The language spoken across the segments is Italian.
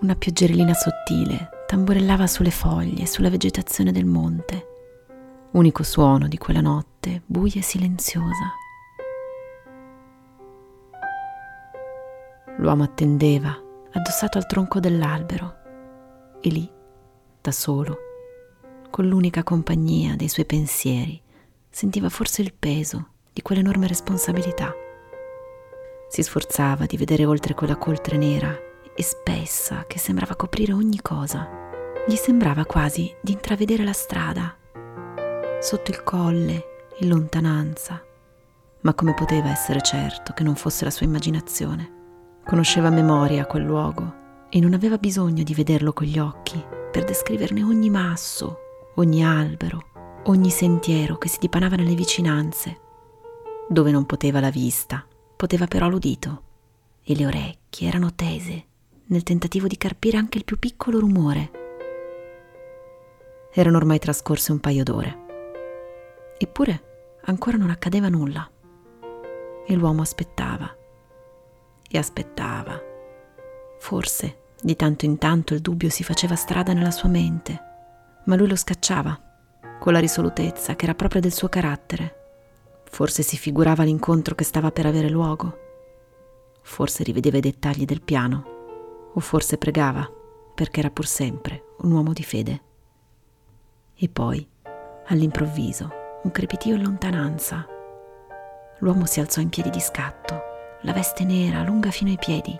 Una pioggerellina sottile tamburellava sulle foglie, sulla vegetazione del monte, unico suono di quella notte buia e silenziosa. L'uomo attendeva, addossato al tronco dell'albero, e lì, da solo, con l'unica compagnia dei suoi pensieri, sentiva forse il peso di quell'enorme responsabilità. Si sforzava di vedere oltre quella coltre nera e spessa che sembrava coprire ogni cosa. Gli sembrava quasi di intravedere la strada, sotto il colle, in lontananza. Ma come poteva essere certo che non fosse la sua immaginazione? Conosceva a memoria quel luogo e non aveva bisogno di vederlo con gli occhi per descriverne ogni masso, ogni albero, ogni sentiero che si dipanava nelle vicinanze. Dove non poteva la vista, poteva però l'udito e le orecchie erano tese nel tentativo di carpire anche il più piccolo rumore. Erano ormai trascorse un paio d'ore. Eppure ancora non accadeva nulla. E l'uomo aspettava. E aspettava. Forse di tanto in tanto il dubbio si faceva strada nella sua mente, ma lui lo scacciava, con la risolutezza che era propria del suo carattere. Forse si figurava l'incontro che stava per avere luogo. Forse rivedeva i dettagli del piano o forse pregava, perché era pur sempre un uomo di fede. E poi, all'improvviso, un crepitio in lontananza. L'uomo si alzò in piedi di scatto, la veste nera lunga fino ai piedi,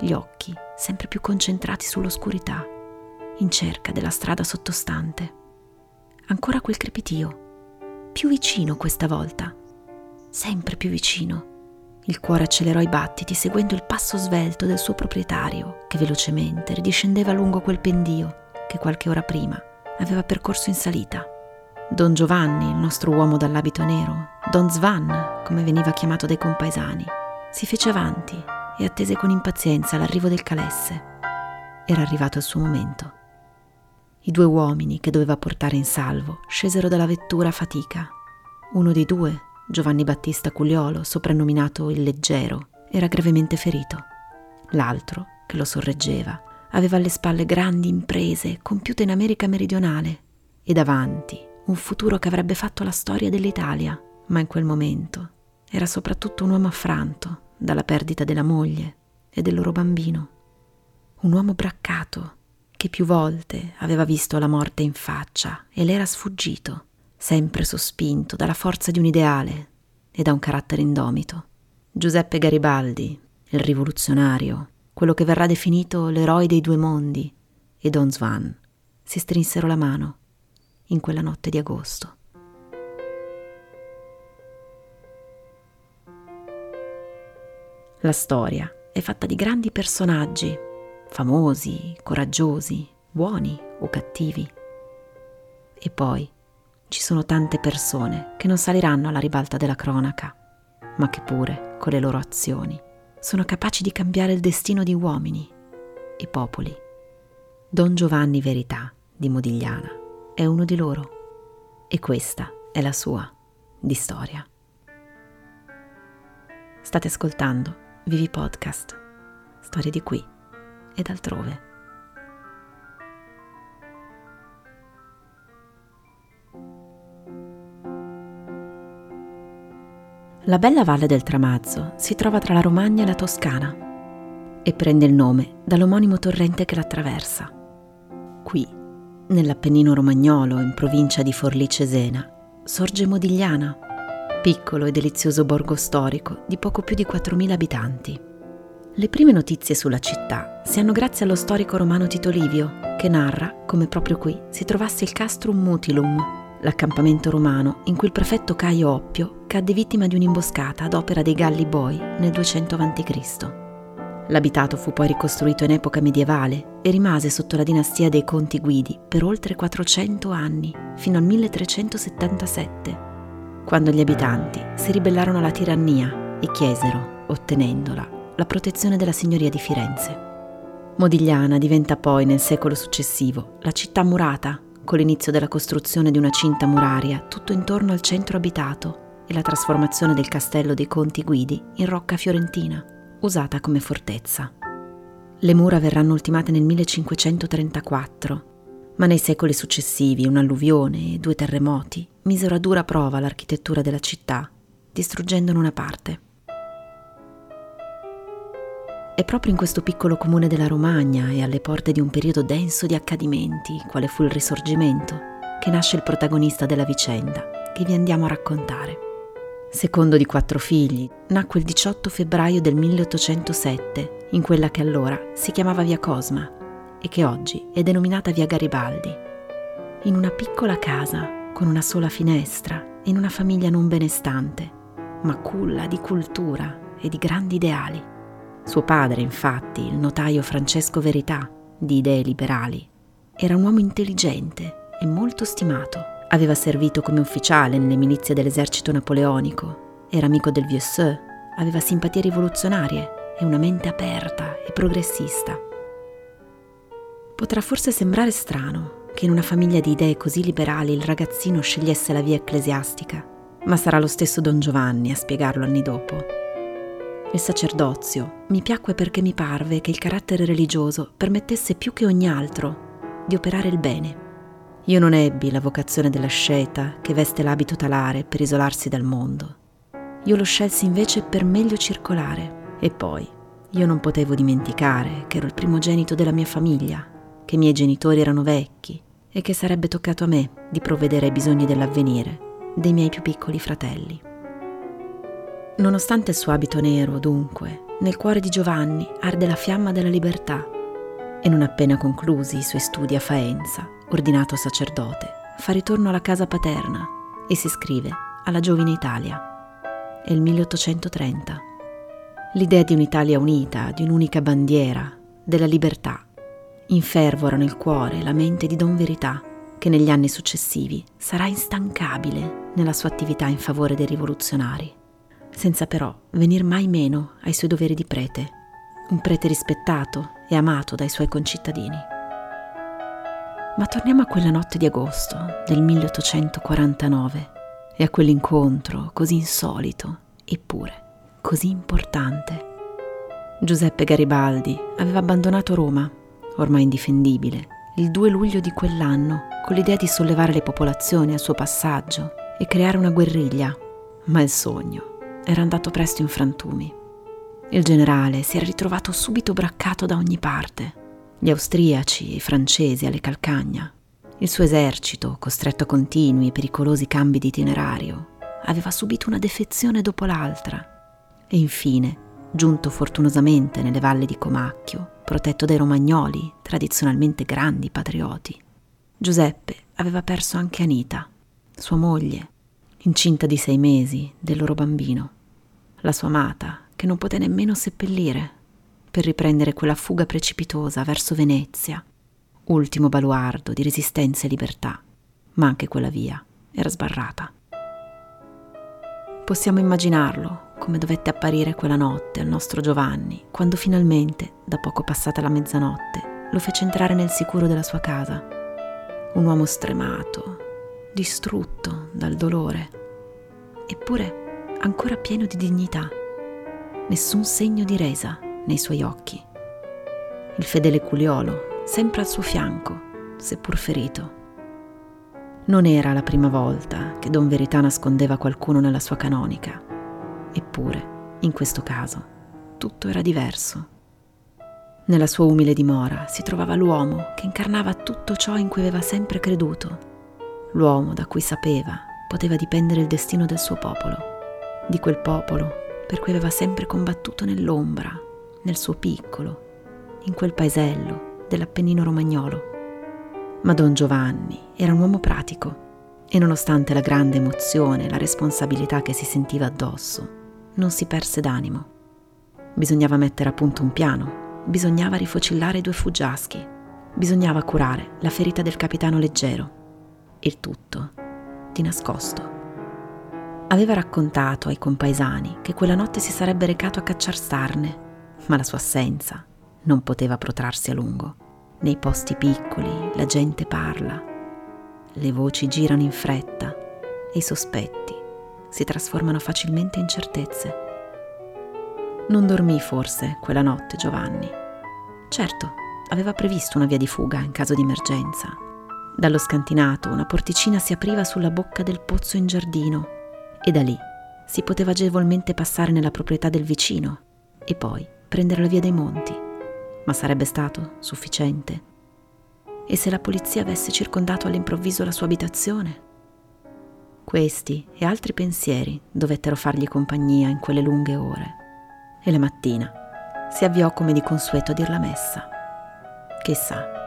gli occhi sempre più concentrati sull'oscurità, in cerca della strada sottostante. Ancora quel crepitio, più vicino questa volta, sempre più vicino il cuore accelerò i battiti seguendo il passo svelto del suo proprietario, che velocemente ridiscendeva lungo quel pendio che qualche ora prima aveva percorso in salita. Don Giovanni, il nostro uomo dall'abito nero, Don Svan, come veniva chiamato dai compaesani, si fece avanti e attese con impazienza l'arrivo del calesse. Era arrivato il suo momento. I due uomini che doveva portare in salvo scesero dalla vettura a fatica. Uno dei due Giovanni Battista Cugliolo, soprannominato il Leggero, era gravemente ferito. L'altro, che lo sorreggeva, aveva alle spalle grandi imprese compiute in America meridionale e davanti un futuro che avrebbe fatto la storia dell'Italia, ma in quel momento era soprattutto un uomo affranto dalla perdita della moglie e del loro bambino. Un uomo braccato che più volte aveva visto la morte in faccia e le era sfuggito sempre sospinto dalla forza di un ideale e da un carattere indomito. Giuseppe Garibaldi, il rivoluzionario, quello che verrà definito l'eroe dei due mondi, e Don Svan si strinsero la mano in quella notte di agosto. La storia è fatta di grandi personaggi, famosi, coraggiosi, buoni o cattivi. E poi ci sono tante persone che non saliranno alla ribalta della cronaca, ma che pure, con le loro azioni, sono capaci di cambiare il destino di uomini e popoli. Don Giovanni Verità di Modigliana è uno di loro e questa è la sua di storia. State ascoltando Vivi Podcast, storie di qui ed altrove. La bella valle del Tramazzo si trova tra la Romagna e la Toscana e prende il nome dall'omonimo torrente che l'attraversa. Qui, nell'Appennino romagnolo, in provincia di Forlì Cesena, sorge Modigliana, piccolo e delizioso borgo storico di poco più di 4.000 abitanti. Le prime notizie sulla città si hanno grazie allo storico romano Tito Livio, che narra come proprio qui si trovasse il Castrum Mutilum, l'accampamento romano in cui il prefetto Caio Oppio cadde vittima di un'imboscata ad opera dei Galli Boi nel 200 a.C. L'abitato fu poi ricostruito in epoca medievale e rimase sotto la dinastia dei Conti Guidi per oltre 400 anni, fino al 1377, quando gli abitanti si ribellarono alla tirannia e chiesero, ottenendola, la protezione della signoria di Firenze. Modigliana diventa poi nel secolo successivo la città murata con l'inizio della costruzione di una cinta muraria tutto intorno al centro abitato e la trasformazione del castello dei Conti Guidi in rocca fiorentina, usata come fortezza. Le mura verranno ultimate nel 1534, ma nei secoli successivi un'alluvione e due terremoti misero a dura prova l'architettura della città, distruggendone una parte. È proprio in questo piccolo comune della Romagna e alle porte di un periodo denso di accadimenti, quale fu il Risorgimento, che nasce il protagonista della vicenda che vi andiamo a raccontare. Secondo di quattro figli, nacque il 18 febbraio del 1807 in quella che allora si chiamava Via Cosma e che oggi è denominata Via Garibaldi, in una piccola casa con una sola finestra, in una famiglia non benestante, ma culla di cultura e di grandi ideali. Suo padre, infatti, il notaio Francesco Verità, di idee liberali, era un uomo intelligente e molto stimato. Aveva servito come ufficiale nelle milizie dell'esercito napoleonico, era amico del Vieux aveva simpatie rivoluzionarie e una mente aperta e progressista. Potrà forse sembrare strano che in una famiglia di idee così liberali il ragazzino scegliesse la via ecclesiastica, ma sarà lo stesso Don Giovanni a spiegarlo anni dopo. Il sacerdozio mi piacque perché mi parve che il carattere religioso permettesse più che ogni altro di operare il bene. Io non ebbi la vocazione della sceta che veste l'abito talare per isolarsi dal mondo. Io lo scelsi invece per meglio circolare. E poi, io non potevo dimenticare che ero il primogenito della mia famiglia che i miei genitori erano vecchi e che sarebbe toccato a me di provvedere ai bisogni dell'avvenire dei miei più piccoli fratelli. Nonostante il suo abito nero, dunque, nel cuore di Giovanni arde la fiamma della libertà e non appena conclusi i suoi studi a Faenza, ordinato sacerdote, fa ritorno alla casa paterna e si iscrive alla Giovine Italia. È il 1830. L'idea di un'Italia unita, di un'unica bandiera, della libertà infervora nel cuore la mente di Don Verità, che negli anni successivi sarà instancabile nella sua attività in favore dei rivoluzionari, senza però venir mai meno ai suoi doveri di prete, un prete rispettato e amato dai suoi concittadini. Ma torniamo a quella notte di agosto del 1849 e a quell'incontro così insolito, eppure così importante. Giuseppe Garibaldi aveva abbandonato Roma ormai indifendibile, il 2 luglio di quell'anno, con l'idea di sollevare le popolazioni al suo passaggio e creare una guerriglia, ma il sogno era andato presto in frantumi. Il generale si era ritrovato subito braccato da ogni parte, gli austriaci e i francesi alle calcagna. Il suo esercito, costretto a continui e pericolosi cambi di itinerario, aveva subito una defezione dopo l'altra e infine giunto fortunosamente nelle valli di Comacchio, protetto dai romagnoli, tradizionalmente grandi patrioti. Giuseppe aveva perso anche Anita, sua moglie, incinta di sei mesi del loro bambino, la sua amata, che non poté nemmeno seppellire per riprendere quella fuga precipitosa verso Venezia, ultimo baluardo di resistenza e libertà, ma anche quella via era sbarrata. Possiamo immaginarlo come dovette apparire quella notte al nostro Giovanni, quando finalmente, da poco passata la mezzanotte, lo fece entrare nel sicuro della sua casa. Un uomo stremato, distrutto dal dolore, eppure ancora pieno di dignità. Nessun segno di resa nei suoi occhi. Il fedele culiolo, sempre al suo fianco, seppur ferito. Non era la prima volta che Don Verità nascondeva qualcuno nella sua canonica Eppure, in questo caso, tutto era diverso. Nella sua umile dimora si trovava l'uomo che incarnava tutto ciò in cui aveva sempre creduto, l'uomo da cui sapeva poteva dipendere il destino del suo popolo, di quel popolo per cui aveva sempre combattuto nell'ombra, nel suo piccolo, in quel paesello dell'Appennino romagnolo. Ma Don Giovanni era un uomo pratico e nonostante la grande emozione e la responsabilità che si sentiva addosso, non si perse d'animo. Bisognava mettere a punto un piano, bisognava rifocillare i due fuggiaschi, bisognava curare la ferita del capitano leggero. Il tutto di nascosto. Aveva raccontato ai compaesani che quella notte si sarebbe recato a cacciar starne, ma la sua assenza non poteva protrarsi a lungo. Nei posti piccoli la gente parla, le voci girano in fretta e i sospetti si trasformano facilmente in certezze. Non dormì forse quella notte Giovanni. Certo, aveva previsto una via di fuga in caso di emergenza. Dallo scantinato una porticina si apriva sulla bocca del pozzo in giardino e da lì si poteva agevolmente passare nella proprietà del vicino e poi prendere la via dei monti. Ma sarebbe stato sufficiente? E se la polizia avesse circondato all'improvviso la sua abitazione? Questi e altri pensieri dovettero fargli compagnia in quelle lunghe ore. E la mattina si avviò come di consueto a dir la messa. Chissà,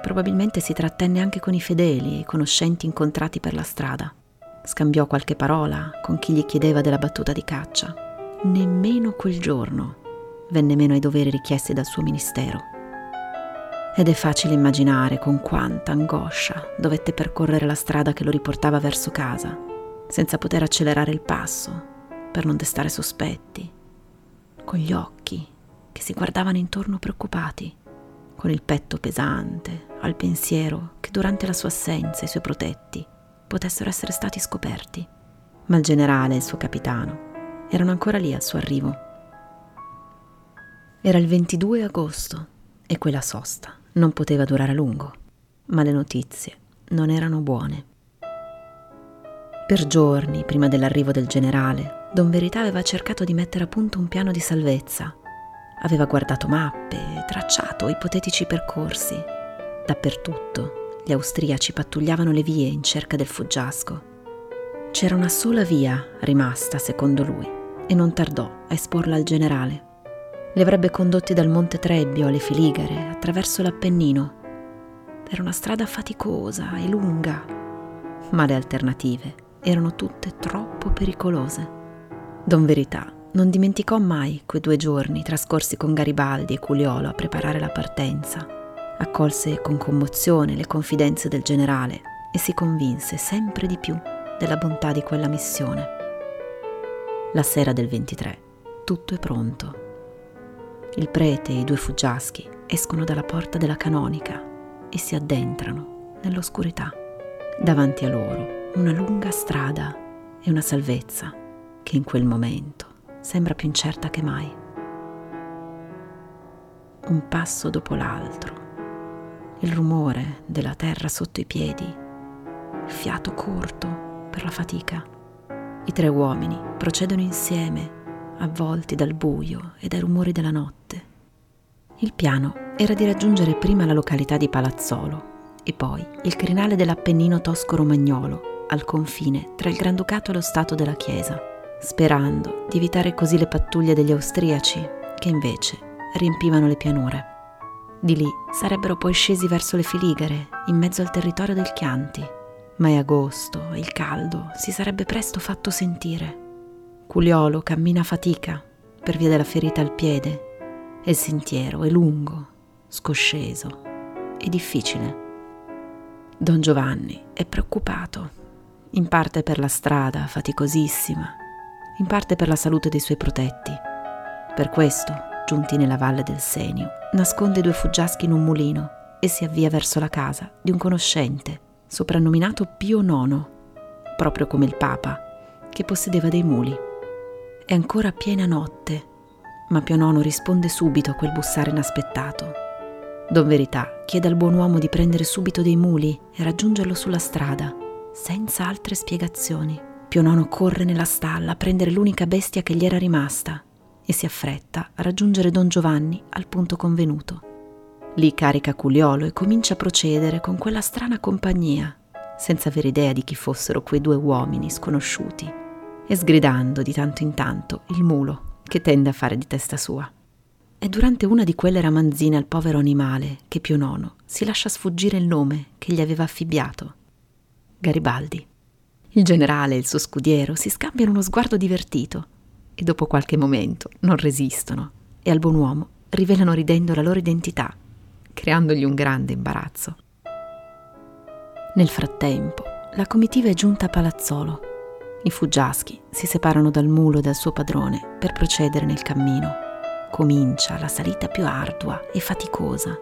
probabilmente si trattenne anche con i fedeli e i conoscenti incontrati per la strada. Scambiò qualche parola con chi gli chiedeva della battuta di caccia. Nemmeno quel giorno venne meno ai doveri richiesti dal suo ministero. Ed è facile immaginare con quanta angoscia dovette percorrere la strada che lo riportava verso casa, senza poter accelerare il passo, per non destare sospetti, con gli occhi che si guardavano intorno preoccupati, con il petto pesante, al pensiero che durante la sua assenza i suoi protetti potessero essere stati scoperti. Ma il generale e il suo capitano erano ancora lì al suo arrivo. Era il 22 agosto e quella sosta non poteva durare a lungo, ma le notizie non erano buone. Per giorni, prima dell'arrivo del generale, Don Verità aveva cercato di mettere a punto un piano di salvezza. Aveva guardato mappe, tracciato ipotetici percorsi. Dappertutto gli austriaci pattugliavano le vie in cerca del fuggiasco. C'era una sola via rimasta, secondo lui, e non tardò a esporla al generale. Li avrebbe condotti dal Monte Trebbio alle Filigare, attraverso l'Appennino. Era una strada faticosa e lunga, ma le alternative erano tutte troppo pericolose. Don Verità non dimenticò mai quei due giorni trascorsi con Garibaldi e Culiolo a preparare la partenza. Accolse con commozione le confidenze del generale e si convinse sempre di più della bontà di quella missione. La sera del 23 tutto è pronto il prete e i due fuggiaschi escono dalla porta della canonica e si addentrano nell'oscurità. Davanti a loro una lunga strada e una salvezza che in quel momento sembra più incerta che mai. Un passo dopo l'altro, il rumore della terra sotto i piedi, il fiato corto per la fatica. I tre uomini procedono insieme avvolti dal buio e dai rumori della notte. Il piano era di raggiungere prima la località di Palazzolo e poi il crinale dell'Appennino tosco-romagnolo, al confine tra il Granducato e lo Stato della Chiesa, sperando di evitare così le pattuglie degli austriaci, che invece riempivano le pianure. Di lì sarebbero poi scesi verso le Filigare, in mezzo al territorio del Chianti, ma è agosto e il caldo si sarebbe presto fatto sentire Culiolo cammina a fatica per via della ferita al piede e il sentiero è lungo, scosceso e difficile. Don Giovanni è preoccupato, in parte per la strada faticosissima, in parte per la salute dei suoi protetti. Per questo, giunti nella valle del Senio, nasconde due fuggiaschi in un mulino e si avvia verso la casa di un conoscente, soprannominato Pio IX, proprio come il Papa, che possedeva dei muli. È ancora piena notte, ma Pio Nono risponde subito a quel bussare inaspettato. Don Verità chiede al buon uomo di prendere subito dei muli e raggiungerlo sulla strada, senza altre spiegazioni. Pio Nono corre nella stalla a prendere l'unica bestia che gli era rimasta e si affretta a raggiungere Don Giovanni al punto convenuto. Lì carica Culiolo e comincia a procedere con quella strana compagnia, senza avere idea di chi fossero quei due uomini sconosciuti e sgridando di tanto in tanto il mulo che tende a fare di testa sua. È durante una di quelle ramanzine al povero animale che Pio IX si lascia sfuggire il nome che gli aveva affibbiato. Garibaldi. Il generale e il suo scudiero si scambiano uno sguardo divertito e dopo qualche momento non resistono e al buon uomo rivelano ridendo la loro identità, creandogli un grande imbarazzo. Nel frattempo, la comitiva è giunta a Palazzolo i fuggiaschi si separano dal mulo e dal suo padrone per procedere nel cammino. Comincia la salita più ardua e faticosa.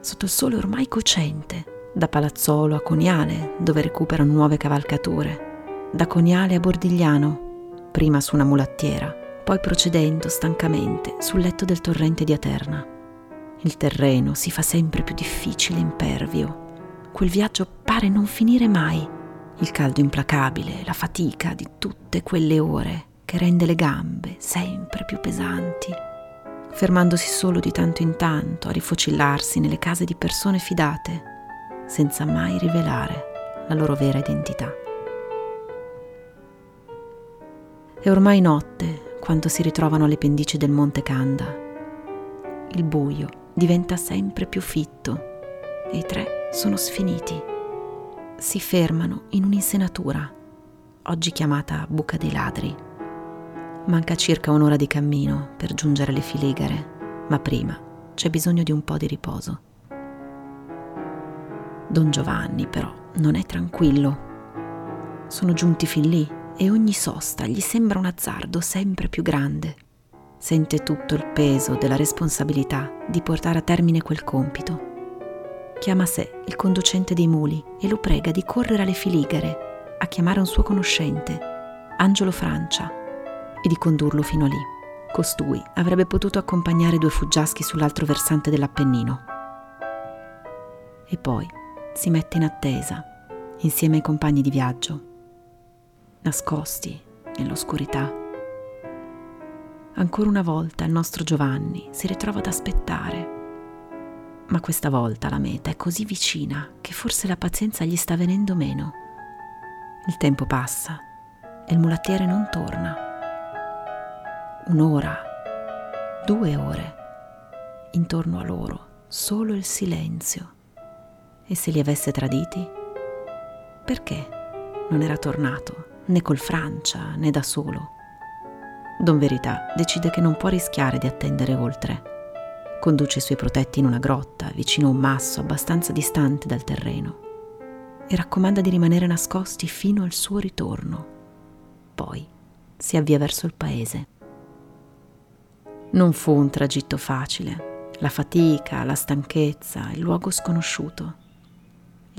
Sotto il sole ormai cocente, da Palazzolo a Coniale, dove recuperano nuove cavalcature, da Coniale a Bordigliano, prima su una mulattiera, poi procedendo stancamente sul letto del torrente di Aterna. Il terreno si fa sempre più difficile e impervio. Quel viaggio pare non finire mai. Il caldo implacabile, la fatica di tutte quelle ore che rende le gambe sempre più pesanti, fermandosi solo di tanto in tanto a rifocillarsi nelle case di persone fidate, senza mai rivelare la loro vera identità. È ormai notte quando si ritrovano alle pendici del Monte Kanda. Il buio diventa sempre più fitto e i tre sono sfiniti. Si fermano in un'insenatura, oggi chiamata Buca dei Ladri. Manca circa un'ora di cammino per giungere alle filigare, ma prima c'è bisogno di un po' di riposo. Don Giovanni però non è tranquillo. Sono giunti fin lì e ogni sosta gli sembra un azzardo sempre più grande. Sente tutto il peso della responsabilità di portare a termine quel compito. Chiama a sé il conducente dei muli e lo prega di correre alle filigare a chiamare un suo conoscente, Angelo Francia, e di condurlo fino a lì. Costui avrebbe potuto accompagnare due fuggiaschi sull'altro versante dell'Appennino. E poi si mette in attesa, insieme ai compagni di viaggio, nascosti nell'oscurità. Ancora una volta il nostro Giovanni si ritrova ad aspettare, ma questa volta la meta è così vicina che forse la pazienza gli sta venendo meno. Il tempo passa e il mulattiere non torna. Un'ora, due ore, intorno a loro solo il silenzio. E se li avesse traditi? Perché non era tornato? né col Francia, né da solo. Don Verità decide che non può rischiare di attendere oltre. Conduce i suoi protetti in una grotta, vicino a un masso abbastanza distante dal terreno, e raccomanda di rimanere nascosti fino al suo ritorno. Poi si avvia verso il paese. Non fu un tragitto facile. La fatica, la stanchezza, il luogo sconosciuto.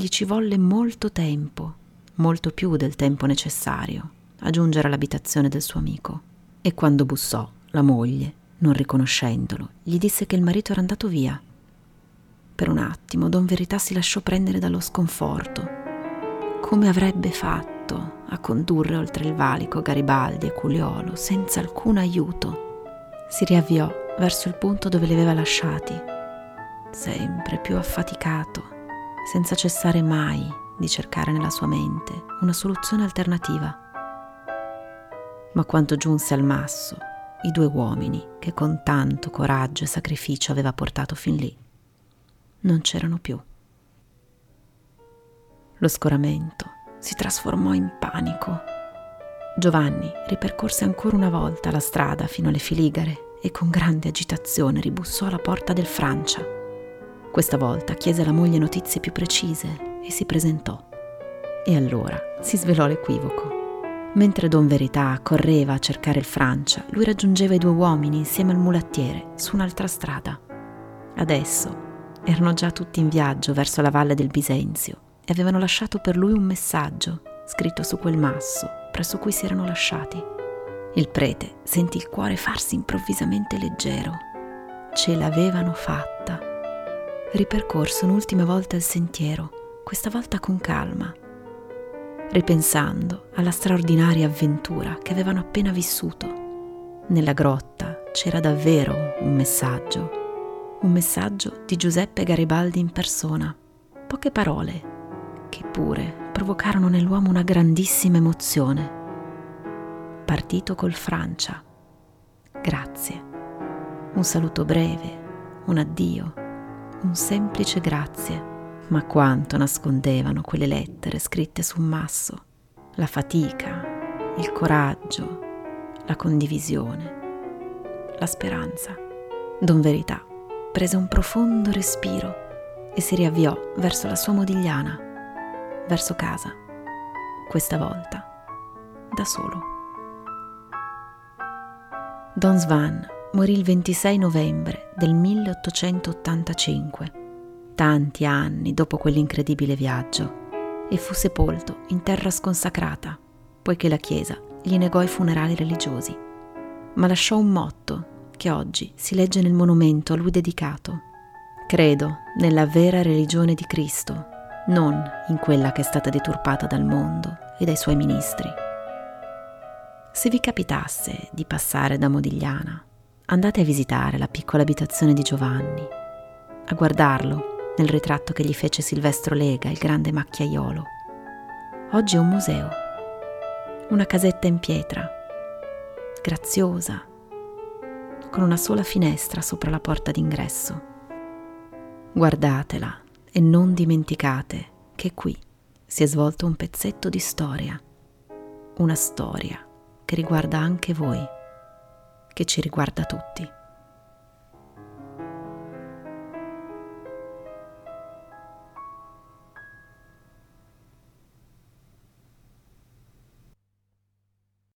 Gli ci volle molto tempo molto più del tempo necessario, a giungere all'abitazione del suo amico. E quando bussò, la moglie, non riconoscendolo, gli disse che il marito era andato via. Per un attimo Don Verità si lasciò prendere dallo sconforto. Come avrebbe fatto a condurre oltre il valico Garibaldi e Culiolo senza alcun aiuto? Si riavviò verso il punto dove li aveva lasciati, sempre più affaticato, senza cessare mai di cercare nella sua mente una soluzione alternativa. Ma quando giunse al masso, i due uomini che con tanto coraggio e sacrificio aveva portato fin lì, non c'erano più. Lo scoramento si trasformò in panico. Giovanni ripercorse ancora una volta la strada fino alle filigare e con grande agitazione ribussò alla porta del Francia. Questa volta chiese alla moglie notizie più precise e si presentò. E allora si svelò l'equivoco. Mentre Don Verità correva a cercare il Francia, lui raggiungeva i due uomini insieme al mulattiere su un'altra strada. Adesso erano già tutti in viaggio verso la valle del Bisenzio e avevano lasciato per lui un messaggio scritto su quel masso presso cui si erano lasciati. Il prete sentì il cuore farsi improvvisamente leggero. Ce l'avevano fatta. Ripercorse un'ultima volta il sentiero questa volta con calma, ripensando alla straordinaria avventura che avevano appena vissuto. Nella grotta c'era davvero un messaggio, un messaggio di Giuseppe Garibaldi in persona, poche parole che pure provocarono nell'uomo una grandissima emozione. Partito col Francia. Grazie. Un saluto breve, un addio, un semplice grazie ma quanto nascondevano quelle lettere scritte su un masso, la fatica, il coraggio, la condivisione, la speranza. Don Verità prese un profondo respiro e si riavviò verso la sua modigliana, verso casa, questa volta da solo. Don Svan morì il 26 novembre del 1885 tanti anni dopo quell'incredibile viaggio e fu sepolto in terra sconsacrata, poiché la Chiesa gli negò i funerali religiosi. Ma lasciò un motto che oggi si legge nel monumento a lui dedicato. Credo nella vera religione di Cristo, non in quella che è stata deturpata dal mondo e dai suoi ministri. Se vi capitasse di passare da Modigliana, andate a visitare la piccola abitazione di Giovanni, a guardarlo nel ritratto che gli fece Silvestro Lega, il grande macchiaiolo. Oggi è un museo, una casetta in pietra, graziosa, con una sola finestra sopra la porta d'ingresso. Guardatela e non dimenticate che qui si è svolto un pezzetto di storia, una storia che riguarda anche voi, che ci riguarda tutti.